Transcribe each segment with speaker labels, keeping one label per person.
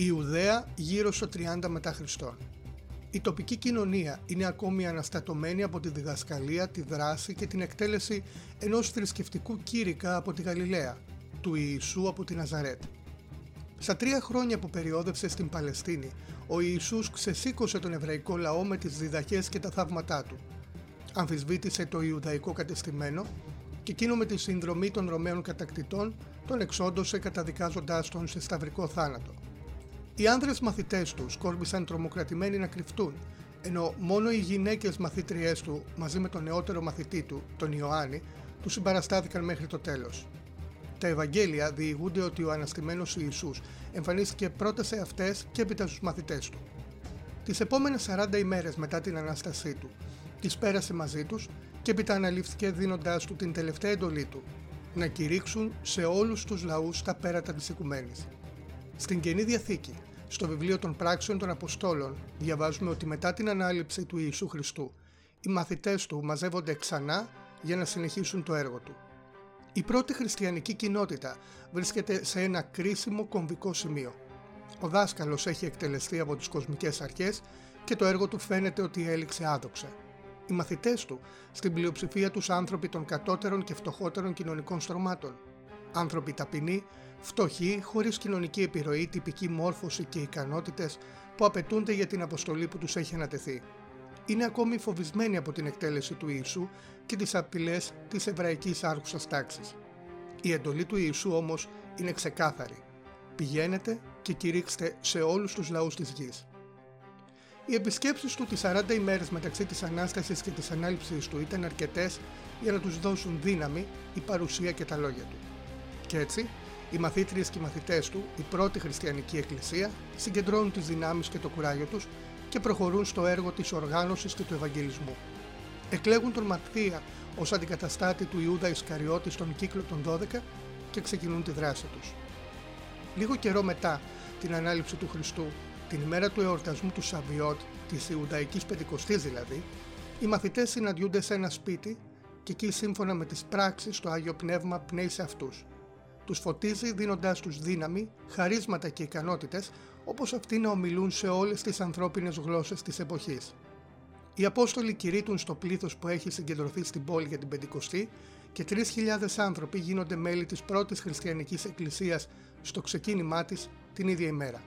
Speaker 1: Η Ιουδαία γύρω στο 30 μετά Χριστόν. Η τοπική κοινωνία είναι ακόμη αναστατωμένη από τη διδασκαλία, τη δράση και την εκτέλεση ενός θρησκευτικού κήρυκα από τη Γαλιλαία, του Ιησού από τη Ναζαρέτ. Στα τρία χρόνια που περιόδευσε στην Παλαιστίνη, ο Ιησούς ξεσήκωσε τον εβραϊκό λαό με τις διδαχές και τα θαύματά του. Αμφισβήτησε το Ιουδαϊκό κατεστημένο και εκείνο με τη συνδρομή των Ρωμαίων κατακτητών τον εξόντωσε καταδικάζοντάς τον σε σταυρικό θάνατο. Οι άνδρες μαθητές του σκόρπισαν τρομοκρατημένοι να κρυφτούν, ενώ μόνο οι γυναίκες μαθήτριές του μαζί με τον νεότερο μαθητή του, τον Ιωάννη, τους συμπαραστάθηκαν μέχρι το τέλος. Τα Ευαγγέλια διηγούνται ότι ο αναστημένος Ιησούς εμφανίστηκε πρώτα σε αυτές και έπειτα στους μαθητές του. Τις επόμενες 40 ημέρες μετά την Ανάστασή του, τις πέρασε μαζί τους και έπειτα αναλήφθηκε δίνοντάς του την τελευταία εντολή του, να κηρύξουν σε όλους τους λαούς τα πέρατα της οικουμένης. Στην Καινή Διαθήκη, στο βιβλίο των πράξεων των Αποστόλων, διαβάζουμε ότι μετά την ανάληψη του Ιησού Χριστού, οι μαθητές του μαζεύονται ξανά για να συνεχίσουν το έργο του. Η πρώτη χριστιανική κοινότητα βρίσκεται σε ένα κρίσιμο κομβικό σημείο. Ο δάσκαλος έχει εκτελεστεί από τις κοσμικές αρχές και το έργο του φαίνεται ότι έληξε άδοξα. Οι μαθητές του, στην πλειοψηφία τους άνθρωποι των κατώτερων και φτωχότερων κοινωνικών στρωμάτων. Άνθρωποι ταπεινοί, φτωχοί, χωρίς κοινωνική επιρροή, τυπική μόρφωση και ικανότητες που απαιτούνται για την αποστολή που τους έχει ανατεθεί είναι ακόμη φοβισμένοι από την εκτέλεση του Ιησού και τις απειλές της εβραϊκής άρχουσας τάξης. Η εντολή του Ιησού όμως είναι ξεκάθαρη. Πηγαίνετε και κηρύξτε σε όλους τους λαούς της γης. Οι επισκέψεις του τις 40 ημέρες μεταξύ της Ανάστασης και της Ανάληψης του ήταν αρκετές για να τους δώσουν δύναμη η παρουσία και τα λόγια του. Και έτσι, οι μαθήτριες και οι μαθητές του, η πρώτη χριστιανική εκκλησία, συγκεντρώνουν τις δυνάμεις και το κουράγιο τους και προχωρούν στο έργο της οργάνωσης και του Ευαγγελισμού. Εκλέγουν τον Ματθία ως αντικαταστάτη του Ιούδα Ισκαριώτης στον κύκλο των 12 και ξεκινούν τη δράση τους. Λίγο καιρό μετά την ανάληψη του Χριστού, την ημέρα του εορτασμού του Σαβιώτ, της Ιουδαϊκής Πεντηκοστής δηλαδή, οι μαθητές συναντιούνται σε ένα σπίτι και εκεί σύμφωνα με τις πράξεις το Άγιο Πνεύμα πνέει σε αυτούς τους φωτίζει δίνοντάς τους δύναμη, χαρίσματα και ικανότητες όπως αυτοί να ομιλούν σε όλες τις ανθρώπινες γλώσσες της εποχής. Οι Απόστολοι κηρύττουν στο πλήθος που έχει συγκεντρωθεί στην πόλη για την Πεντηκοστή και 3.000 άνθρωποι γίνονται μέλη της πρώτης χριστιανικής εκκλησίας στο ξεκίνημά της την ίδια ημέρα.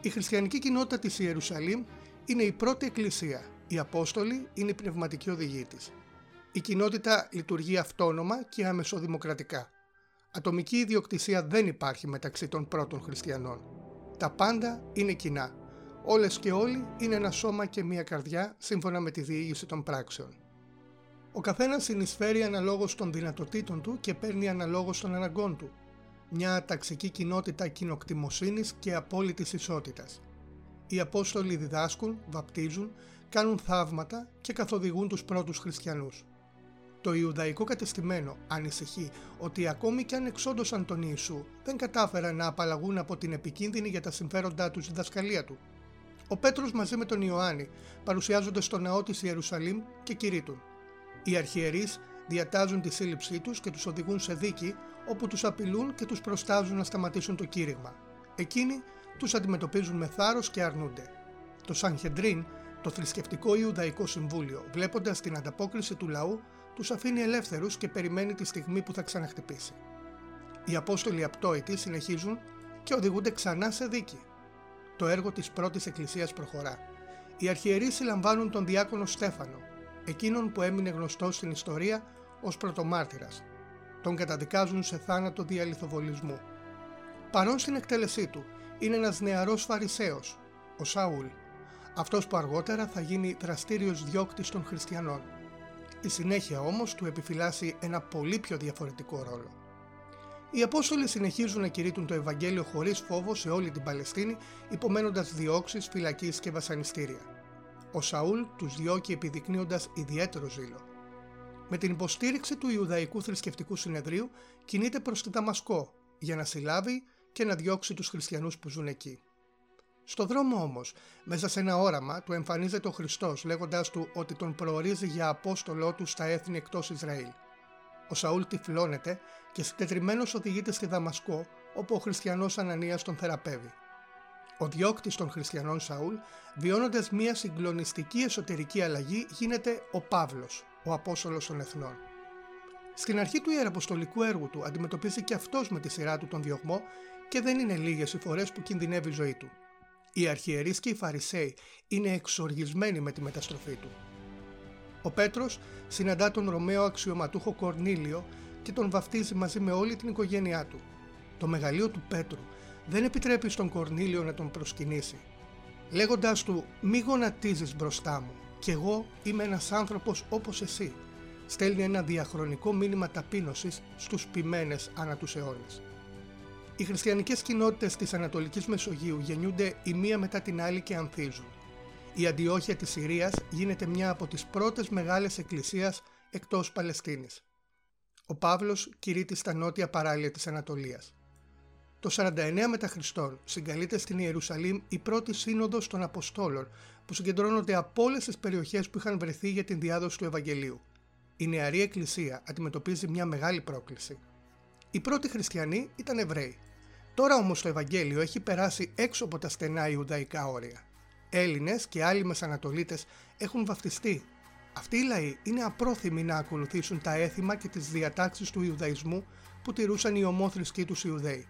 Speaker 1: Η χριστιανική κοινότητα της Ιερουσαλήμ είναι η πρώτη εκκλησία. Οι Απόστολοι είναι η πνευματική οδηγή της. Η κοινότητα λειτουργεί αυτόνομα και αμεσοδημοκρατικά. Ατομική ιδιοκτησία δεν υπάρχει μεταξύ των πρώτων χριστιανών. Τα πάντα είναι κοινά. Όλες και όλοι είναι ένα σώμα και μία καρδιά σύμφωνα με τη διήγηση των πράξεων. Ο καθένας συνεισφέρει αναλόγως των δυνατοτήτων του και παίρνει αναλόγως των αναγκών του. Μια ταξική κοινότητα κοινοκτημοσύνης και απόλυτης ισότητας. Οι Απόστολοι διδάσκουν, βαπτίζουν, κάνουν θαύματα και καθοδηγούν τους πρώτους χριστιανούς. Το Ιουδαϊκό κατεστημένο ανησυχεί ότι ακόμη και αν εξόντωσαν τον Ιησού, δεν κατάφεραν να απαλλαγούν από την επικίνδυνη για τα συμφέροντά τους διδασκαλία του. Ο Πέτρος μαζί με τον Ιωάννη παρουσιάζονται στο ναό της Ιερουσαλήμ και κηρύττουν. Οι αρχιερείς διατάζουν τη σύλληψή τους και τους οδηγούν σε δίκη όπου τους απειλούν και τους προστάζουν να σταματήσουν το κήρυγμα. Εκείνοι τους αντιμετωπίζουν με θάρρος και αρνούνται. Το Σανχεντρίν, το θρησκευτικό Ιουδαϊκό Συμβούλιο, βλέποντας την ανταπόκριση του λαού, τους αφήνει ελεύθερους και περιμένει τη στιγμή που θα ξαναχτυπήσει. Οι Απόστολοι απτόητοι συνεχίζουν και οδηγούνται ξανά σε δίκη. Το έργο της πρώτης εκκλησίας προχωρά. Οι αρχιερείς συλλαμβάνουν τον διάκονο Στέφανο, εκείνον που έμεινε γνωστό στην ιστορία ως πρωτομάρτυρας. Τον καταδικάζουν σε θάνατο διαλυθοβολισμού. Παρόν στην εκτέλεσή του είναι ένας νεαρός Φαρισαίος, ο Σαούλ, αυτός που αργότερα θα γίνει δραστήριος διώκτης των χριστιανών. Η συνέχεια όμως του επιφυλάσσει ένα πολύ πιο διαφορετικό ρόλο. Οι Απόστολοι συνεχίζουν να κηρύττουν το Ευαγγέλιο χωρίς φόβο σε όλη την Παλαιστίνη, υπομένοντας διώξεις, φυλακής και βασανιστήρια. Ο Σαούλ τους διώκει επιδεικνύοντας ιδιαίτερο ζήλο. Με την υποστήριξη του Ιουδαϊκού Θρησκευτικού Συνεδρίου κινείται προς τη Δαμασκό για να συλλάβει και να διώξει τους χριστιανούς που ζουν εκεί. Στο δρόμο όμως, μέσα σε ένα όραμα, του εμφανίζεται ο Χριστός λέγοντας του ότι τον προορίζει για απόστολό του στα έθνη εκτός Ισραήλ. Ο Σαούλ τυφλώνεται και συντετριμένος οδηγείται στη Δαμασκό, όπου ο χριστιανός Ανανίας τον θεραπεύει. Ο διώκτης των χριστιανών Σαούλ, βιώνοντας μια συγκλονιστική εσωτερική αλλαγή, γίνεται ο Παύλος, ο Απόστολος των Εθνών. Στην αρχή του ιεραποστολικού έργου του αντιμετωπίζει και αυτός με τη σειρά του τον διωγμό και δεν είναι λίγες οι φορές που κινδυνεύει η ζωή του. Οι αρχιερείς και οι Φαρισαίοι είναι εξοργισμένοι με τη μεταστροφή του. Ο Πέτρος συναντά τον Ρωμαίο αξιωματούχο Κορνήλιο και τον βαφτίζει μαζί με όλη την οικογένειά του. Το μεγαλείο του Πέτρου δεν επιτρέπει στον Κορνήλιο να τον προσκυνήσει. Λέγοντάς του «Μη γονατίζεις μπροστά μου, κι εγώ είμαι ένας άνθρωπος όπως εσύ». Στέλνει ένα διαχρονικό μήνυμα ταπείνωσης στους ποιμένες ανά τους αιώνες. Οι χριστιανικές κοινότητες της Ανατολικής Μεσογείου γεννιούνται η μία μετά την άλλη και ανθίζουν. Η Αντιόχεια της Συρίας γίνεται μια από τις πρώτες μεγάλες εκκλησίες εκτός Παλαιστίνης. Ο Παύλος κηρύττει στα νότια παράλια της Ανατολίας. Το 49 μετά Χριστόν συγκαλείται στην Ιερουσαλήμ η πρώτη σύνοδος των Αποστόλων που συγκεντρώνονται από όλες τις περιοχές που είχαν βρεθεί για την διάδοση του Ευαγγελίου. Η νεαρή Εκκλησία αντιμετωπίζει μια μεγάλη πρόκληση. Οι πρώτοι χριστιανοί ήταν Εβραίοι. Τώρα όμως το Ευαγγέλιο έχει περάσει έξω από τα στενά Ιουδαϊκά όρια. Έλληνες και άλλοι Μεσανατολίτες έχουν βαφτιστεί. Αυτοί οι λαοί είναι απρόθυμοι να ακολουθήσουν τα έθιμα και τις διατάξεις του Ιουδαϊσμού που τηρούσαν οι ομόθρησκοί τους Ιουδαίοι.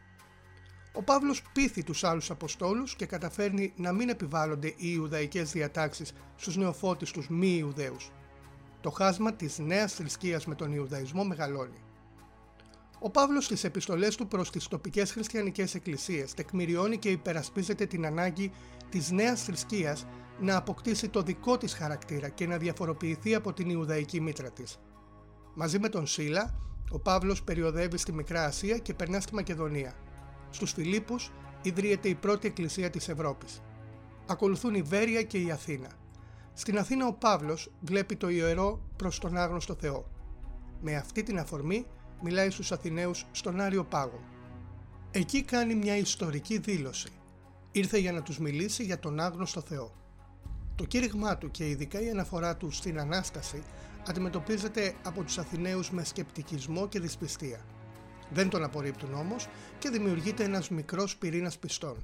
Speaker 1: Ο Παύλος πείθει τους άλλους Αποστόλους και καταφέρνει να μην επιβάλλονται οι Ιουδαϊκές διατάξεις στους νεοφώτιστους μη Ιουδαίους. Το χάσμα της νέας θρησκείας με τον Ιουδαϊσμό μεγαλώνει. Ο Παύλος στις επιστολές του προς τις τοπικές χριστιανικές εκκλησίες τεκμηριώνει και υπερασπίζεται την ανάγκη της νέας θρησκείας να αποκτήσει το δικό της χαρακτήρα και να διαφοροποιηθεί από την Ιουδαϊκή μήτρα της. Μαζί με τον Σίλα, ο Παύλος περιοδεύει στη Μικρά Ασία και περνά στη Μακεδονία. Στους Φιλίππους ιδρύεται η πρώτη εκκλησία της Ευρώπης. Ακολουθούν η Βέρεια και η Αθήνα. Στην Αθήνα ο Παύλος βλέπει το ιερό προς τον άγνωστο Θεό. Με αυτή την αφορμή μιλάει στους Αθηναίους στον Άριο Πάγο. Εκεί κάνει μια ιστορική δήλωση. Ήρθε για να τους μιλήσει για τον άγνωστο Θεό. Το κήρυγμά του και ειδικά η αναφορά του στην Ανάσταση αντιμετωπίζεται από τους Αθηναίους με σκεπτικισμό και δυσπιστία. Δεν τον απορρίπτουν όμως και δημιουργείται ένας μικρός πυρήνας πιστών.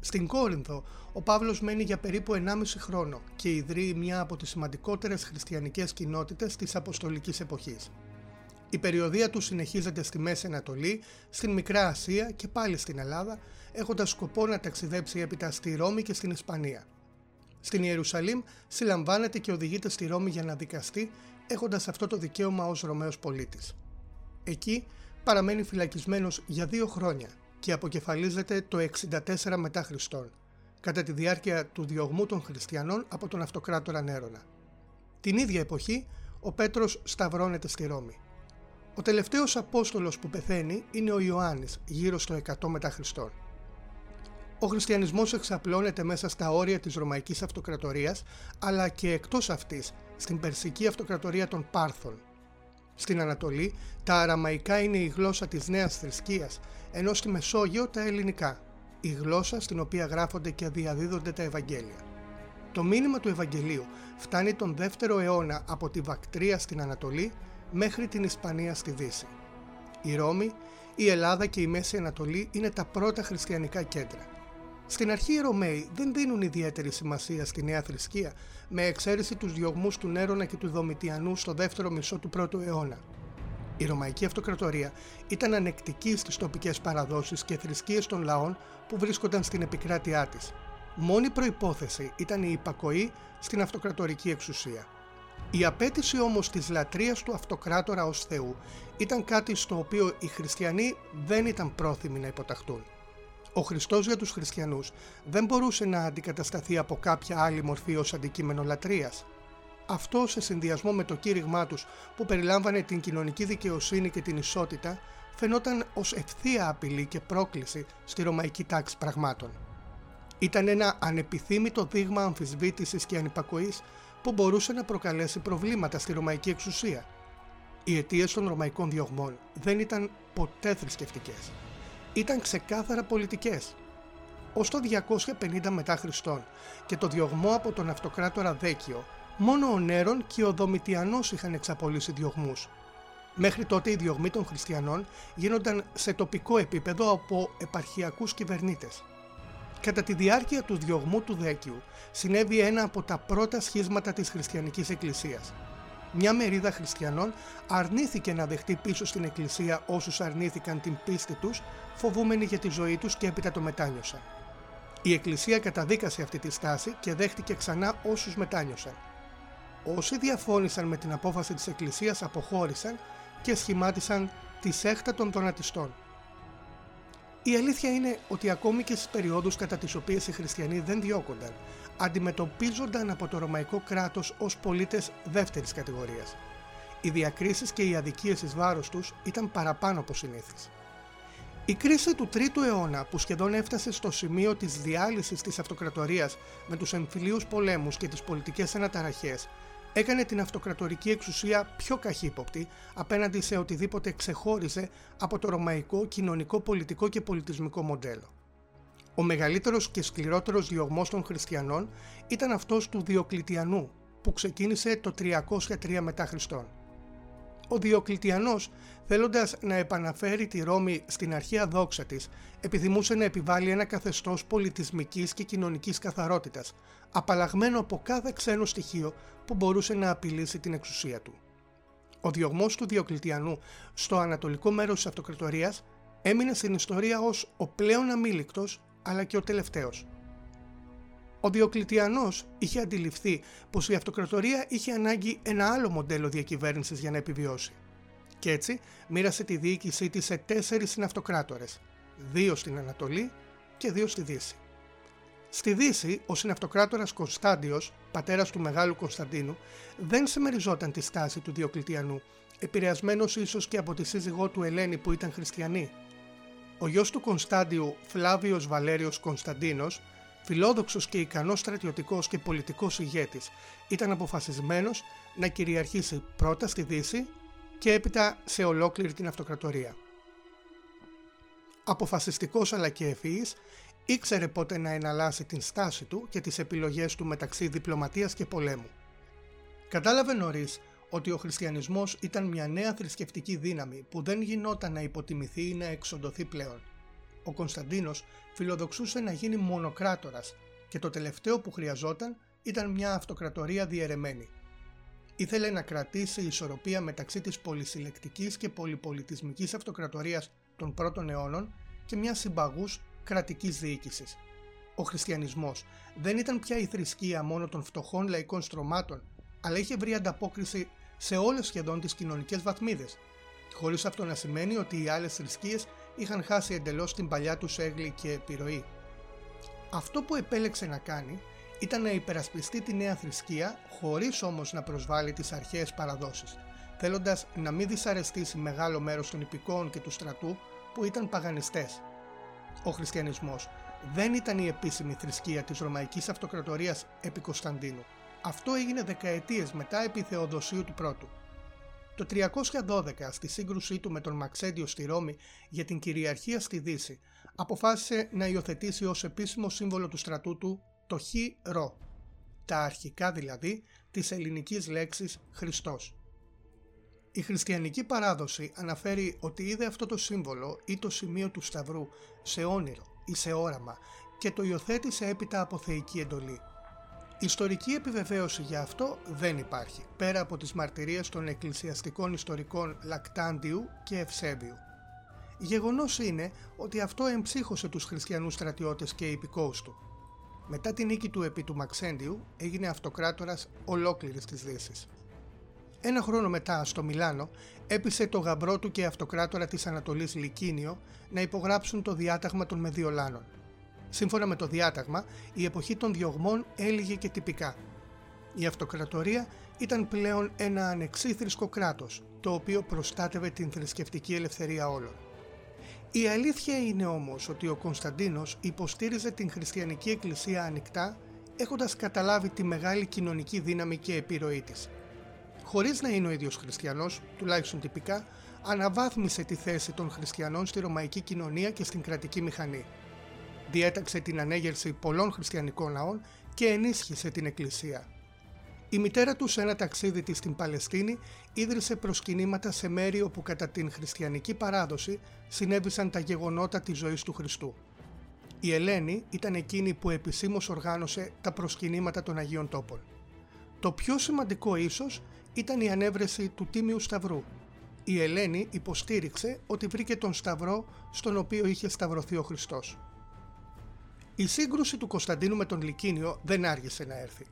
Speaker 1: Στην Κόρινθο, ο Παύλος μένει για περίπου 1,5 χρόνο και ιδρύει μια από τις σημαντικότερες χριστιανικές κοινότητες της Αποστολικής εποχής. Η περιοδία του συνεχίζεται στη Μέση Ανατολή, στην Μικρά Ασία και πάλι στην Ελλάδα, έχοντας σκοπό να ταξιδέψει έπειτα στη Ρώμη και στην Ισπανία. Στην Ιερουσαλήμ συλλαμβάνεται και οδηγείται στη Ρώμη για να δικαστεί, έχοντας αυτό το δικαίωμα ως Ρωμαίος πολίτης. Εκεί παραμένει φυλακισμένος για δύο χρόνια και αποκεφαλίζεται το 64 μετά Χριστόν, κατά τη διάρκεια του διωγμού των χριστιανών από τον αυτοκράτορα Νέρονα. Την ίδια εποχή, ο Πέτρος σταυρώνεται στη Ρώμη. Ο τελευταίος Απόστολος που πεθαίνει είναι ο Ιωάννης, γύρω στο 100 μετά Χριστόν. Ο χριστιανισμός εξαπλώνεται μέσα στα όρια της Ρωμαϊκής Αυτοκρατορίας, αλλά και εκτός αυτής, στην Περσική Αυτοκρατορία των Πάρθων. Στην Ανατολή, τα αραμαϊκά είναι η γλώσσα της νέας θρησκείας, ενώ στη Μεσόγειο τα ελληνικά, η γλώσσα στην οποία γράφονται και διαδίδονται τα Ευαγγέλια. Το μήνυμα του Ευαγγελίου φτάνει τον 2ο αιώνα από τη Βακτρία στην Ανατολή μέχρι την Ισπανία στη Δύση. Η Ρώμη, η Ελλάδα και η Μέση Ανατολή είναι τα πρώτα χριστιανικά κέντρα. Στην αρχή οι Ρωμαίοι δεν δίνουν ιδιαίτερη σημασία στη νέα θρησκεία, με εξαίρεση τους διωγμούς του Νέρονα και του Δομητιανού στο δεύτερο μισό του πρώτου αιώνα. Η Ρωμαϊκή Αυτοκρατορία ήταν ανεκτική στις τοπικές παραδόσεις και θρησκείες των λαών που βρίσκονταν στην επικράτειά της. Μόνη προϋπόθεση ήταν η υπακοή στην αυτοκρατορική εξουσία. Η απέτηση όμως της λατρείας του αυτοκράτορα ως Θεού ήταν κάτι στο οποίο οι χριστιανοί δεν ήταν πρόθυμοι να υποταχτούν. Ο Χριστός για τους χριστιανούς δεν μπορούσε να αντικατασταθεί από κάποια άλλη μορφή ως αντικείμενο λατρείας. Αυτό σε συνδυασμό με το κήρυγμά τους που περιλάμβανε την κοινωνική δικαιοσύνη και την ισότητα φαινόταν ως ευθεία απειλή και πρόκληση στη ρωμαϊκή τάξη πραγμάτων. Ήταν ένα ανεπιθύμητο δείγμα αμφισβήτησης και ανυπακοής που μπορούσε να προκαλέσει προβλήματα στη ρωμαϊκή εξουσία. Οι αιτίες των ρωμαϊκών διωγμών δεν ήταν ποτέ θρησκευτικές. Ήταν ξεκάθαρα πολιτικές. Ω το 250 μετά Χριστόν και το διωγμό από τον αυτοκράτορα Δέκιο, μόνο ο Νέρον και ο Δομητιανός είχαν εξαπολύσει διωγμούς. Μέχρι τότε οι διωγμοί των χριστιανών γίνονταν σε τοπικό επίπεδο από επαρχιακούς κυβερνήτες. Κατά τη διάρκεια του διωγμού του Δέκιου συνέβη ένα από τα πρώτα σχίσματα της χριστιανικής εκκλησίας. Μια μερίδα χριστιανών αρνήθηκε να δεχτεί πίσω στην εκκλησία όσους αρνήθηκαν την πίστη τους, φοβούμενοι για τη ζωή τους και έπειτα το μετάνιωσαν. Η εκκλησία καταδίκασε αυτή τη στάση και δέχτηκε ξανά όσους μετάνιωσαν. Όσοι διαφώνησαν με την απόφαση της εκκλησίας αποχώρησαν και σχημάτισαν τη σέχτα των τονατιστών. Η αλήθεια είναι ότι ακόμη και στις περιόδους κατά τις οποίες οι χριστιανοί δεν διώκονταν, αντιμετωπίζονταν από το ρωμαϊκό κράτος ως πολίτες δεύτερης κατηγορίας. Οι διακρίσεις και οι αδικίες εις βάρος τους ήταν παραπάνω από συνήθεις. Η κρίση του 3ου αιώνα που σχεδόν έφτασε στο σημείο της διάλυσης της αυτοκρατορίας με τους εμφυλίους πολέμους και τις πολιτικές αναταραχές έκανε την αυτοκρατορική εξουσία πιο καχύποπτη απέναντι σε οτιδήποτε ξεχώριζε από το ρωμαϊκό κοινωνικό, πολιτικό και πολιτισμικό μοντέλο. Ο μεγαλύτερος και σκληρότερος διωγμός των χριστιανών ήταν αυτός του Διοκλητιανού που ξεκίνησε το 303 μετά Χριστόν. Ο Διοκλητιανός, θέλοντας να επαναφέρει τη Ρώμη στην αρχαία δόξα της, επιθυμούσε να επιβάλλει ένα καθεστώς πολιτισμικής και κοινωνικής καθαρότητας, απαλλαγμένο από κάθε ξένο στοιχείο που μπορούσε να απειλήσει την εξουσία του. Ο διωγμός του Διοκλητιανού στο ανατολικό μέρος της αυτοκρατορίας έμεινε στην ιστορία ως ο πλέον αμήλικτος αλλά και ο τελευταίος. Ο Διοκλητιανός είχε αντιληφθεί πως η αυτοκρατορία είχε ανάγκη ένα άλλο μοντέλο διακυβέρνησης για να επιβιώσει. Και έτσι μοίρασε τη διοίκησή της σε τέσσερις συναυτοκράτορες, δύο στην Ανατολή και δύο στη Δύση. Στη Δύση, ο συναυτοκράτορας Κωνσταντιος, πατέρας του Μεγάλου Κωνσταντίνου, δεν συμμεριζόταν τη στάση του Διοκλητιανού, επηρεασμένος ίσως και από τη σύζυγό του Ελένη που ήταν χριστιανή. Ο γιος του Κωνσταντιου, Φλάβιος Βαλέριος Κωνσταντίνος, φιλόδοξος και ικανός στρατιωτικός και πολιτικός ηγέτης, ήταν αποφασισμένος να κυριαρχήσει πρώτα στη Δύση και έπειτα σε ολόκληρη την αυτοκρατορία. Αποφασιστικός αλλά και ευφυής, ήξερε πότε να εναλλάσσει την στάση του και τις επιλογές του μεταξύ διπλωματίας και πολέμου. Κατάλαβε νωρίς ότι ο χριστιανισμός ήταν μια νέα θρησκευτική δύναμη που δεν γινόταν να υποτιμηθεί ή να εξοντωθεί πλέον. Ο Κωνσταντίνος φιλοδοξούσε να γίνει μονοκράτορας και το τελευταίο που χρειαζόταν ήταν μια αυτοκρατορία διαιρεμένη. Ήθελε να κρατήσει ισορροπία μεταξύ της πολυσυλλεκτικής και πολυπολιτισμικής αυτοκρατορίας των πρώτων αιώνων και μια συμπαγούς κρατικής διοίκησης. Ο χριστιανισμός δεν ήταν πια η θρησκεία μόνο των φτωχών λαϊκών στρωμάτων, αλλά είχε βρει ανταπόκριση σε όλες σχεδόν τις κοινωνικές βαθμίδες, χωρίς αυτό να σημαίνει ότι οι άλλες θρησκείες είχαν χάσει εντελώς την παλιά τους έγκλη και επιρροή. Αυτό που επέλεξε να κάνει ήταν να υπερασπιστεί τη νέα θρησκεία χωρίς όμως να προσβάλλει τις αρχαίες παραδόσεις, θέλοντας να μην δυσαρεστήσει μεγάλο μέρος των υπηκόων και του στρατού που ήταν παγανιστές. Ο χριστιανισμός δεν ήταν η επίσημη θρησκεία της Ρωμαϊκής Αυτοκρατορίας επί Κωνσταντίνου. Αυτό έγινε δεκαετίες μετά επί Θεοδοσίου του Πρώτου. Το 312 στη σύγκρουσή του με τον Μαξέντιο στη Ρώμη για την κυριαρχία στη Δύση αποφάσισε να υιοθετήσει ως επίσημο σύμβολο του στρατού του το χ ρο, τα αρχικά δηλαδή της ελληνικής λέξης Χριστός. Η χριστιανική παράδοση αναφέρει ότι είδε αυτό το σύμβολο ή το σημείο του σταυρού σε όνειρο ή σε όραμα και το υιοθέτησε έπειτα από θεϊκή εντολή. Ιστορική επιβεβαίωση για αυτό δεν υπάρχει, πέρα από τις μαρτυρίες των εκκλησιαστικών ιστορικών Λακτάντιου και Ευσέβιου. Γεγονός είναι ότι αυτό εμψύχωσε τους χριστιανούς στρατιώτες και υπηκόους του. Μετά την νίκη του επί του Μαξέντιου έγινε αυτοκράτορας ολόκληρης της Δύσης. Ένα χρόνο μετά, στο Μιλάνο, έπεισε το γαμπρό του και αυτοκράτορα της Ανατολής Λικίνιο να υπογράψουν το διάταγμα των Μεδιολάνων. Σύμφωνα με το διάταγμα, η εποχή των διωγμών έλυγε και τυπικά. Η αυτοκρατορία ήταν πλέον ένα ανεξίθρησκο κράτος, το οποίο προστάτευε την θρησκευτική ελευθερία όλων. Η αλήθεια είναι όμως ότι ο Κωνσταντίνος υποστήριζε την χριστιανική εκκλησία ανοιχτά έχοντας καταλάβει τη μεγάλη κοινωνική δύναμη και επιρροή της. Χωρίς να είναι ο ίδιος χριστιανός, τουλάχιστον τυπικά, αναβάθμισε τη θέση των χριστιανών στη ρωμαϊκή κοινωνία και στην κρατική μηχανή διέταξε την ανέγερση πολλών χριστιανικών λαών και ενίσχυσε την Εκκλησία. Η μητέρα του σε ένα ταξίδι της στην Παλαιστίνη ίδρυσε προσκυνήματα σε μέρη όπου κατά την χριστιανική παράδοση συνέβησαν τα γεγονότα της ζωής του Χριστού. Η Ελένη ήταν εκείνη που επισήμως οργάνωσε τα προσκυνήματα των Αγίων Τόπων. Το πιο σημαντικό ίσως ήταν η ανέβρεση του Τίμιου Σταυρού. Η Ελένη υποστήριξε ότι βρήκε τον Σταυρό στον οποίο είχε σταυρωθεί ο Χριστός. Η σύγκρουση του Κωνσταντίνου με τον Λυκίνιο δεν άργησε να έρθει.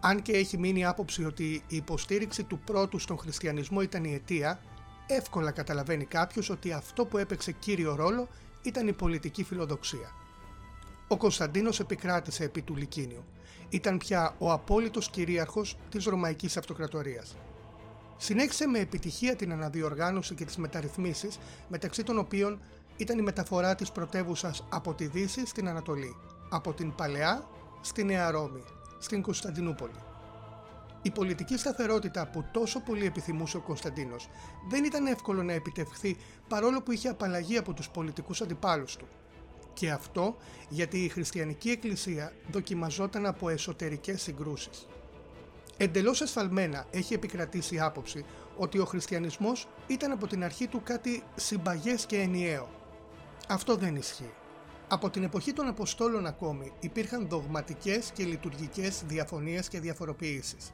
Speaker 1: Αν και έχει μείνει άποψη ότι η υποστήριξη του πρώτου στον χριστιανισμό ήταν η αιτία, εύκολα καταλαβαίνει κάποιος ότι αυτό που έπαιξε κύριο ρόλο ήταν η πολιτική φιλοδοξία. Ο Κωνσταντίνος επικράτησε επί του Λυκίνιου. Ήταν πια ο απόλυτος κυρίαρχος της Ρωμαϊκής Αυτοκρατορίας. Συνέχισε με επιτυχία την αναδιοργάνωση και τις μεταρρυθμίσεις, μεταξύ των οποίων ήταν η μεταφορά της πρωτεύουσας από τη Δύση στην Ανατολή, από την Παλαιά στη Νέα Ρώμη, στην Κωνσταντινούπολη. Η πολιτική σταθερότητα που τόσο πολύ επιθυμούσε ο Κωνσταντίνος δεν ήταν εύκολο να επιτευχθεί παρόλο που είχε απαλλαγή από τους πολιτικούς αντιπάλους του. Και αυτό γιατί η χριστιανική εκκλησία δοκιμαζόταν από εσωτερικές συγκρούσεις. Εντελώς εσφαλμένα έχει επικρατήσει η άποψη ότι ο χριστιανισμός ήταν από την αρχή του κάτι συμπαγές και ενιαίο. Αυτό δεν ισχύει. Από την εποχή των Αποστόλων ακόμη υπήρχαν δογματικές και λειτουργικές διαφωνίες και διαφοροποιήσεις.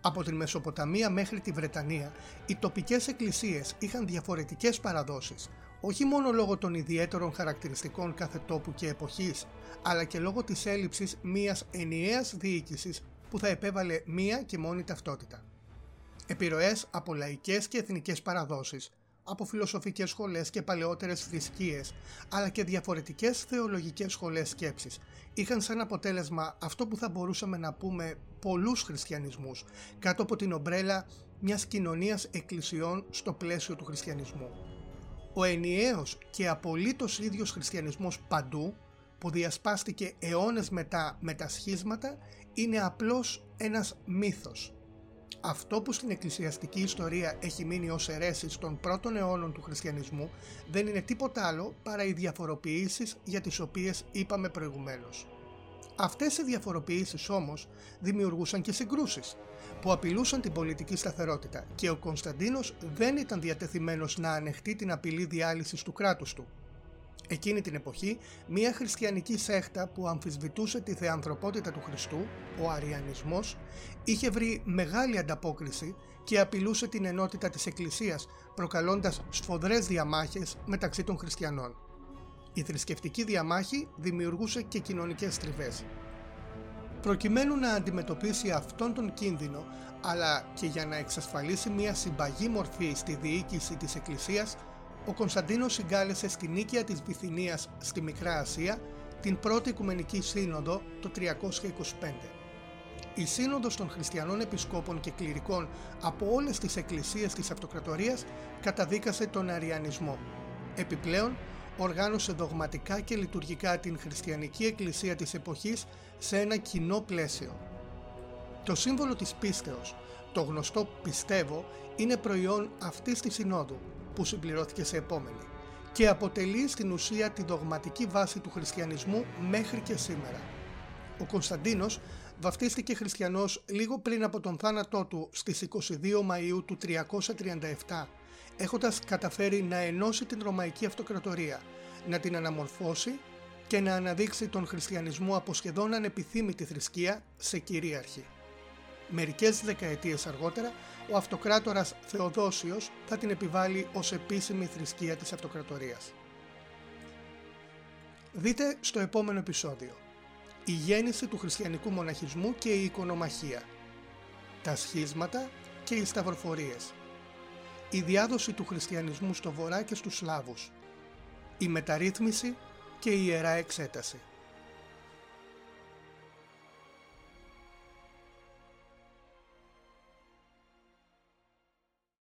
Speaker 1: Από την Μεσοποταμία μέχρι τη Βρετανία, οι τοπικές εκκλησίες είχαν διαφορετικές παραδόσεις, όχι μόνο λόγω των ιδιαίτερων χαρακτηριστικών κάθε τόπου και εποχής, αλλά και λόγω της έλλειψης μιας ενιαίας διοίκησης που θα επέβαλε μία και μόνη ταυτότητα. Επιρροές από λαϊκές και εθνικές παραδόσεις, από φιλοσοφικές σχολές και παλαιότερες θρησκείες, αλλά και διαφορετικές θεολογικές σχολές σκέψης, είχαν σαν αποτέλεσμα αυτό που θα μπορούσαμε να πούμε πολλούς χριστιανισμούς, κάτω από την ομπρέλα μιας κοινωνίας εκκλησιών στο πλαίσιο του χριστιανισμού. Ο ενιαίος και απολύτως ίδιος χριστιανισμός παντού, που διασπάστηκε αιώνες μετά με τα σχίσματα, είναι απλώς ένας μύθος. Αυτό που στην εκκλησιαστική ιστορία έχει μείνει ως αιρέσεις των πρώτων αιώνων του χριστιανισμού δεν είναι τίποτα άλλο παρά οι διαφοροποιήσεις για τις οποίες είπαμε προηγουμένως. Αυτές οι διαφοροποιήσεις όμως δημιουργούσαν και συγκρούσεις που απειλούσαν την πολιτική σταθερότητα και ο Κωνσταντίνος δεν ήταν διατεθειμένος να ανεχτεί την απειλή διάλυσης του κράτους του. Εκείνη την εποχή, μια χριστιανική σέχτα που αμφισβητούσε τη θεανθρωπότητα του Χριστού, ο Αριανισμός, είχε βρει μεγάλη ανταπόκριση και απειλούσε την ενότητα της Εκκλησίας, προκαλώντας σφοδρές διαμάχες μεταξύ των χριστιανών. Η θρησκευτική διαμάχη δημιουργούσε και κοινωνικές τριβές. Προκειμένου να αντιμετωπίσει αυτόν τον κίνδυνο, αλλά και για να εξασφαλίσει μια συμπαγή μορφή στη διοίκηση της Εκκλησίας, ο Κωνσταντίνος συγκάλεσε στη νίκαια της Βυθινίας στη Μικρά Ασία την πρώτη Οικουμενική Σύνοδο το 325. Η Σύνοδος των Χριστιανών Επισκόπων και Κληρικών από όλες τις εκκλησίες της Αυτοκρατορίας καταδίκασε τον Αριανισμό. Επιπλέον, οργάνωσε δογματικά και λειτουργικά την χριστιανική εκκλησία της εποχής σε ένα κοινό πλαίσιο. Το σύμβολο της πίστεως, το γνωστό «πιστεύω», είναι προϊόν αυτής της συνόδου που συμπληρώθηκε σε επόμενη και αποτελεί στην ουσία τη δογματική βάση του χριστιανισμού μέχρι και σήμερα. Ο Κωνσταντίνος βαφτίστηκε χριστιανός λίγο πριν από τον θάνατό του στις 22 Μαΐου του 337 έχοντας καταφέρει να ενώσει την Ρωμαϊκή Αυτοκρατορία, να την αναμορφώσει και να αναδείξει τον χριστιανισμό από σχεδόν ανεπιθύμητη θρησκεία σε κυρίαρχη. Μερικές δεκαετίες αργότερα, ο αυτοκράτορας Θεοδόσιος θα την επιβάλλει ως επίσημη θρησκεία της αυτοκρατορίας. Δείτε στο επόμενο επεισόδιο η γέννηση του χριστιανικού μοναχισμού και η οικονομαχία, τα σχίσματα και οι σταυροφορίες, η διάδοση του χριστιανισμού στο βορρά και στους Σλάβους, η μεταρρύθμιση και η Ιερά Εξέταση.